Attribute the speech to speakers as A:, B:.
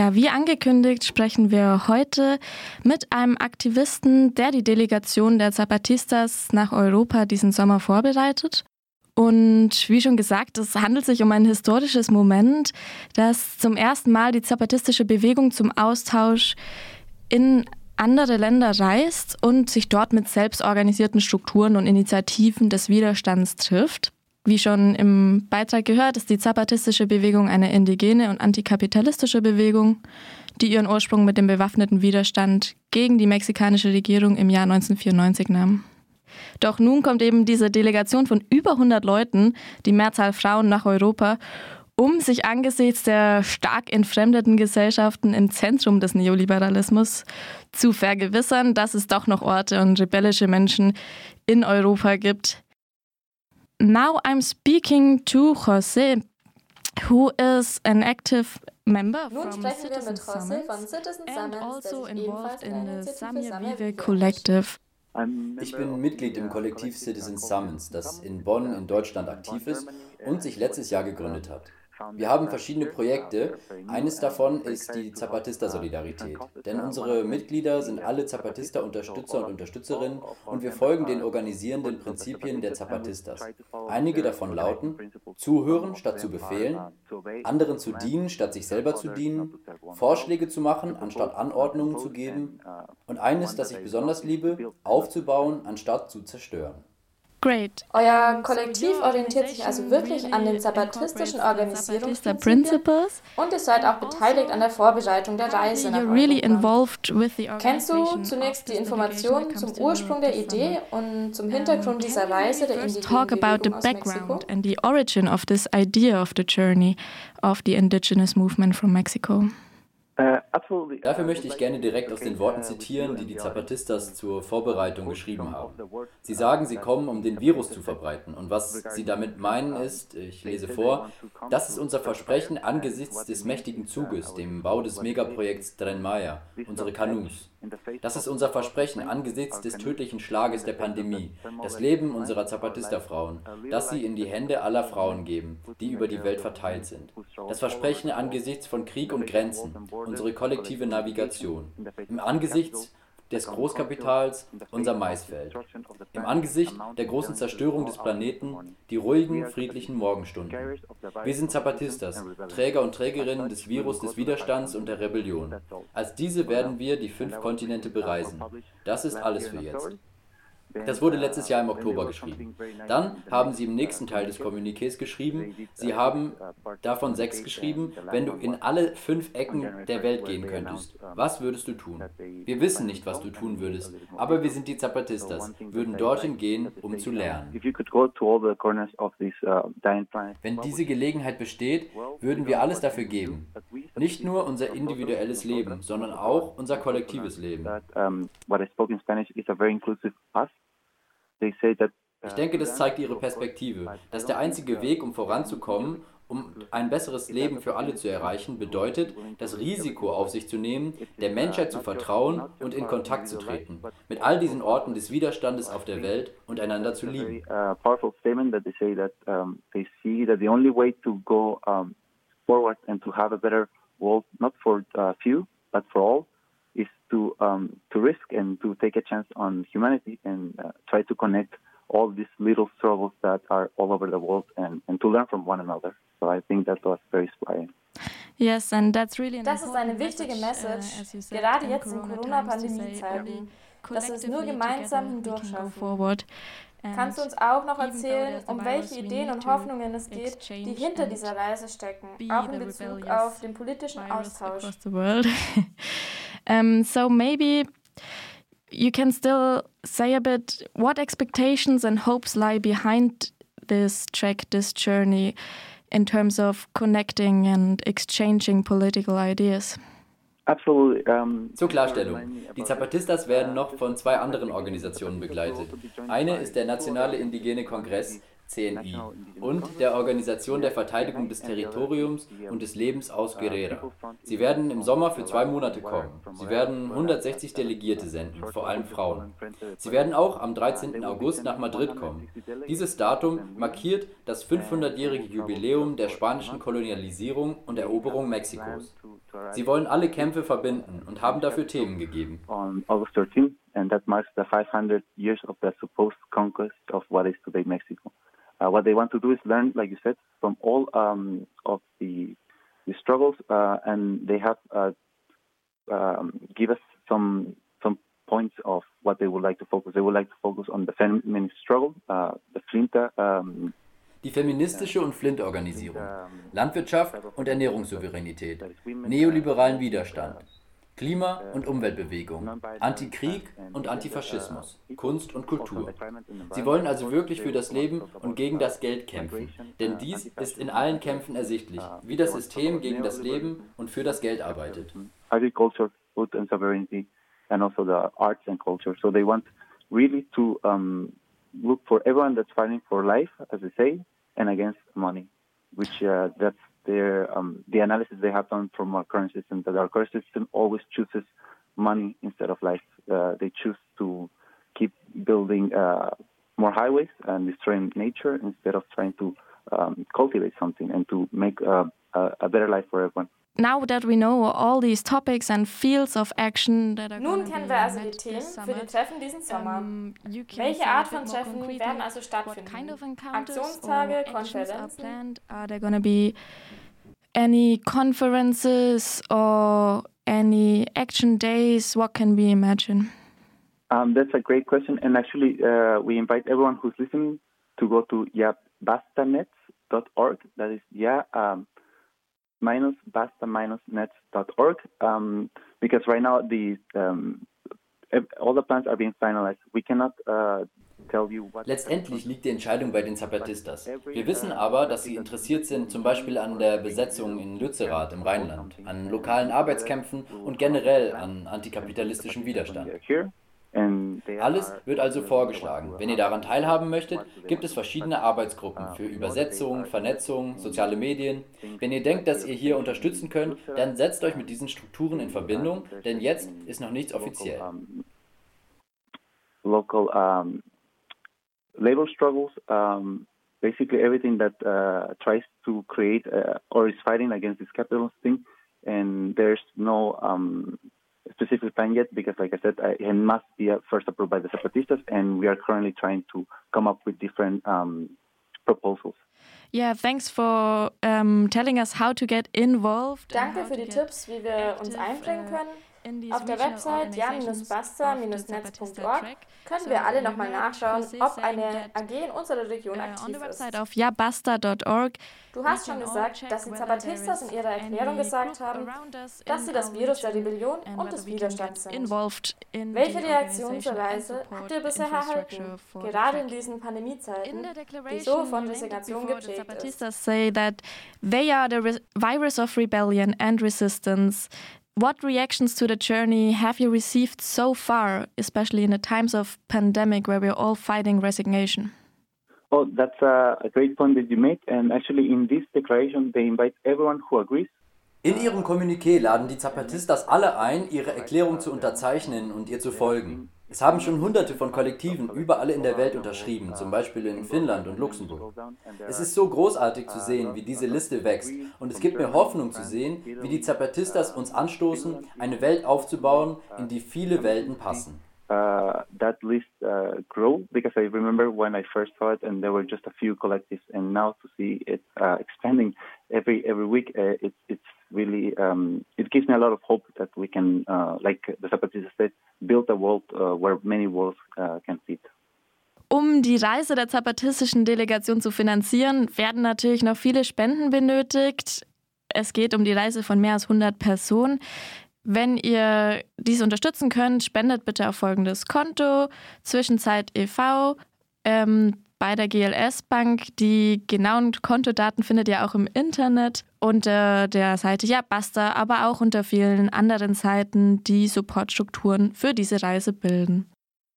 A: Ja, wie angekündigt sprechen wir heute mit einem Aktivisten, der die Delegation der Zapatistas nach Europa diesen Sommer vorbereitet. Und wie schon gesagt, es handelt sich um ein historisches Moment, dass zum ersten Mal die zapatistische Bewegung zum Austausch in andere Länder reist und sich dort mit selbstorganisierten Strukturen und Initiativen des Widerstands trifft. Wie schon im Beitrag gehört, ist die zapatistische Bewegung eine indigene und antikapitalistische Bewegung, die ihren Ursprung mit dem bewaffneten Widerstand gegen die mexikanische Regierung im Jahr 1994 nahm. Doch nun kommt eben diese Delegation von über 100 Leuten, die Mehrzahl Frauen, nach Europa, um sich angesichts der stark entfremdeten Gesellschaften im Zentrum des Neoliberalismus zu vergewissern, dass es doch noch Orte und rebellische Menschen in Europa gibt, now I'm speaking to Jose, who is an active member
B: Nun
A: from
B: sprechen wir
A: Citizen
B: mit Jose
A: Summits
B: von Citizen
A: and
B: Summits,
A: also involved
B: in
A: the Samia Vive Collective.
C: Ich bin Mitglied im Kollektiv Citizen Summons, das in Bonn in Deutschland aktiv ist und sich letztes Jahr gegründet hat. Wir haben verschiedene Projekte. Eines davon ist die Zapatista-Solidarität. Denn unsere Mitglieder sind alle Zapatista-Unterstützer und Unterstützerinnen und wir folgen den organisierenden Prinzipien der Zapatistas. Einige davon lauten, zuhören statt zu befehlen, anderen zu dienen statt sich selber zu dienen, Vorschläge zu machen anstatt Anordnungen zu geben und eines, das ich besonders liebe, aufzubauen anstatt zu zerstören.
A: Great.
B: Euer Kollektiv orientiert sich also wirklich an den
A: Zapatista
B: Organisierungsprinzipien und ihr seid auch beteiligt an der Vorbereitung der Reise nach
A: really
B: Europa.
A: involved with the
B: Kennst du zunächst die Informationen zum Ursprung der Idee und zum Hintergrund dieser Reise der indigenen
A: talk about the
B: Bewegung aus Mexiko?
A: background and the origin of this idea of the journey of the indigenous movement from Mexico.
C: Dafür möchte ich gerne direkt aus den Worten zitieren, die die Zapatistas zur Vorbereitung geschrieben haben. Sie sagen, sie kommen, um den Virus zu verbreiten. Und was sie damit meinen ist, ich lese vor, das ist unser Versprechen angesichts des mächtigen Zuges, dem Bau des Megaprojekts Tren Maya, unsere Kanus. Das ist unser Versprechen angesichts des tödlichen Schlages der Pandemie, das Leben unserer Zapatista-Frauen, das sie in die Hände aller Frauen geben, die über die Welt verteilt sind. Das Versprechen angesichts von Krieg und Grenzen, unsere kollektive Navigation. Im Angesichts des Großkapitals unser Maisfeld. Im Angesicht der großen Zerstörung des Planeten die ruhigen, friedlichen Morgenstunden. Wir sind Zapatistas, Träger und Trägerinnen des Virus des Widerstands und der Rebellion. Als diese werden wir die fünf Kontinente bereisen. Das ist alles für jetzt. Das wurde letztes Jahr im Oktober geschrieben. Dann haben sie im nächsten Teil des Kommuniqués geschrieben, sie haben davon sechs geschrieben, wenn du in alle fünf Ecken der Welt gehen könntest, was würdest du tun? Wir wissen nicht, was du tun würdest, aber wir sind die Zapatistas, würden dorthin gehen, um zu lernen. Wenn diese Gelegenheit besteht, würden wir alles dafür geben. Nicht nur unser individuelles Leben, sondern auch unser kollektives Leben. Ich denke, das zeigt ihre Perspektive, dass der einzige Weg, um voranzukommen, um ein besseres Leben für alle zu erreichen, bedeutet, das Risiko auf sich zu nehmen, der Menschheit zu vertrauen und in Kontakt zu treten, mit all diesen Orten des Widerstandes auf der Welt und einander zu lieben.
D: um, forward and to have a better world, not for uh, few, but for all, is to um, to risk and to take a chance on humanity and uh, try to connect all these little struggles that are all over the world and, and to learn from one another. So I think that was very inspiring.
A: Yes, and that's really an
B: Das ist eine
A: important
B: wichtige
A: uh,
B: Message,
A: as you said,
B: gerade jetzt in
A: Corona times, to say
B: Corona-Pandemie-Zeiten,
A: only
B: dass wir es nur gemeinsam
A: together we can go
B: hindurchschaffen. Kannst du uns auch noch erzählen, um welche
A: we
B: Ideen und Hoffnungen es geht, die hinter dieser Reise stecken, auch in Bezug auf den politischen Austausch?
A: um, so maybe you can still say a bit what expectations and hopes lie behind this track, this journey, in terms of connecting and exchanging political ideas.
D: Um,
C: Zur Klarstellung. Die Zapatistas werden noch von zwei anderen Organisationen begleitet. Eine ist der Nationale Indigene Kongress, CNI, und der Organisation der Verteidigung des Territoriums und des Lebens aus Guerrera. Sie werden im Sommer für zwei Monate kommen. Sie werden 160 Delegierte senden, vor allem Frauen. Sie werden auch am 13. August nach Madrid kommen. Dieses Datum markiert das 500-jährige Jubiläum der spanischen Kolonialisierung und Eroberung Mexikos. Sie wollen alle Kämpfe verbinden und haben dafür Themen gegeben.
D: On August 13, and that marks the 500 years of the supposed conquest of what is today Mexico. Uh, what they want to do is learn, like you said, from all um, of the, the struggles, uh, and they have uh, um, give us some some points of what they would like to focus. They would like to focus on the feminist struggle, uh, the Flinta. Um,
C: die feministische und Flint-Organisierung, Landwirtschaft und Ernährungssouveränität, neoliberalen Widerstand, Klima- und Umweltbewegung, Antikrieg und Antifaschismus, Kunst und Kultur. Sie wollen also wirklich für das Leben und gegen das Geld kämpfen, denn dies ist in allen Kämpfen ersichtlich, wie das System gegen das Leben und für das Geld arbeitet.
D: Agriculture, food and sovereignty, and also the arts and culture. So they want really to um, look for everyone that's fighting for life, as they say, and against money, which uh, that's their um, the analysis they have done from our current system that our current system always chooses money instead of life. Uh, they choose to keep building uh, more highways and destroying nature instead of trying to um, cultivate something and to make uh, a, a better life for everyone.
A: Now that we know all these topics and fields of action that are
B: Nun kennen wir also die Themen für die Treffen diesen Sommer. Um, Welche Art von Treffen werden also stattfinden? Kind of Aktionstage, Konferenzen?
A: Are there going to be any conferences or any action days? What can we imagine?
D: Um, that's a great question. And actually, uh, we invite everyone who's listening to go to yabastanets.org. That is yeah um, minus basta minus nets.org. Um, because right now the um, all the plans are being finalized. We cannot uh,
C: Letztendlich liegt die Entscheidung bei den Zapatistas. Wir wissen aber, dass sie interessiert sind, zum Beispiel an der Besetzung in Lützerath im Rheinland, an lokalen Arbeitskämpfen und generell an antikapitalistischem Widerstand. Alles wird also vorgeschlagen. Wenn ihr daran teilhaben möchtet, gibt es verschiedene Arbeitsgruppen für Übersetzung, Vernetzung, soziale Medien. Wenn ihr denkt, dass ihr hier unterstützen könnt, dann setzt euch mit diesen Strukturen in Verbindung, denn jetzt ist noch nichts offiziell.
D: Local um, labor struggles, um, basically everything that uh, tries to create uh, or is fighting against this capitalist thing, and there's no um, specific plan yet because, like I said, it must be uh, first approved by the Zapatistas, and we are currently trying to come up with different um, proposals.
A: Yeah, thanks for um, telling us how to get involved.
B: Danke für die Tipps, wie wir uns einbringen uh, können. Auf der Website jan-basta-netz.org können wir alle nochmal nachschauen, ob eine AG in unserer Region uh, aktiv ist.
A: Auf jabasta.org.
B: Du hast schon gesagt, dass die Zapatistas in ihrer Erklärung gesagt haben, dass sie das Virus der Rebellion und des Widerstands sind. Welche Reaktion zur Reise habt ihr bisher erhalten, gerade in diesen Pandemiezeiten, die so von Resignation geprägt ist?
A: say that they are the virus of rebellion and resistance What reactions to the journey have you received so far, especially in the times of pandemic where we're all fighting resignation?
D: Oh, that's a, great point that you make. And actually, in this declaration, they invite everyone who agrees
C: in ihrem Kommuniqué laden die Zapatistas alle ein, ihre Erklärung zu unterzeichnen und ihr zu folgen. Es haben schon hunderte von Kollektiven überall in der Welt unterschrieben, zum Beispiel in Finnland und Luxemburg. Es ist so großartig zu sehen, wie diese Liste wächst und es gibt mir Hoffnung zu sehen, wie die Zapatistas uns anstoßen, eine Welt aufzubauen, in die viele Welten passen.
D: Uh, that list uh, grow because I remember when I first saw it and there were just a few collectives and now to see it uh, expanding every every week uh, it, it's really um, it gives me a lot of hope that we can uh, like the Zapatista said build a world uh, where many worlds uh, can fit.
A: Um die Reise der zapatistischen Delegation zu finanzieren, werden natürlich noch viele Spenden benötigt. Es geht um die Reise von mehr als 100 Personen. Wenn ihr dies unterstützen könnt, spendet bitte auf folgendes Konto: Zwischenzeit e.V. Ähm, bei der GLS Bank. Die genauen Kontodaten findet ihr auch im Internet unter der Seite Ja Basta, aber auch unter vielen anderen Seiten, die Supportstrukturen für diese Reise bilden.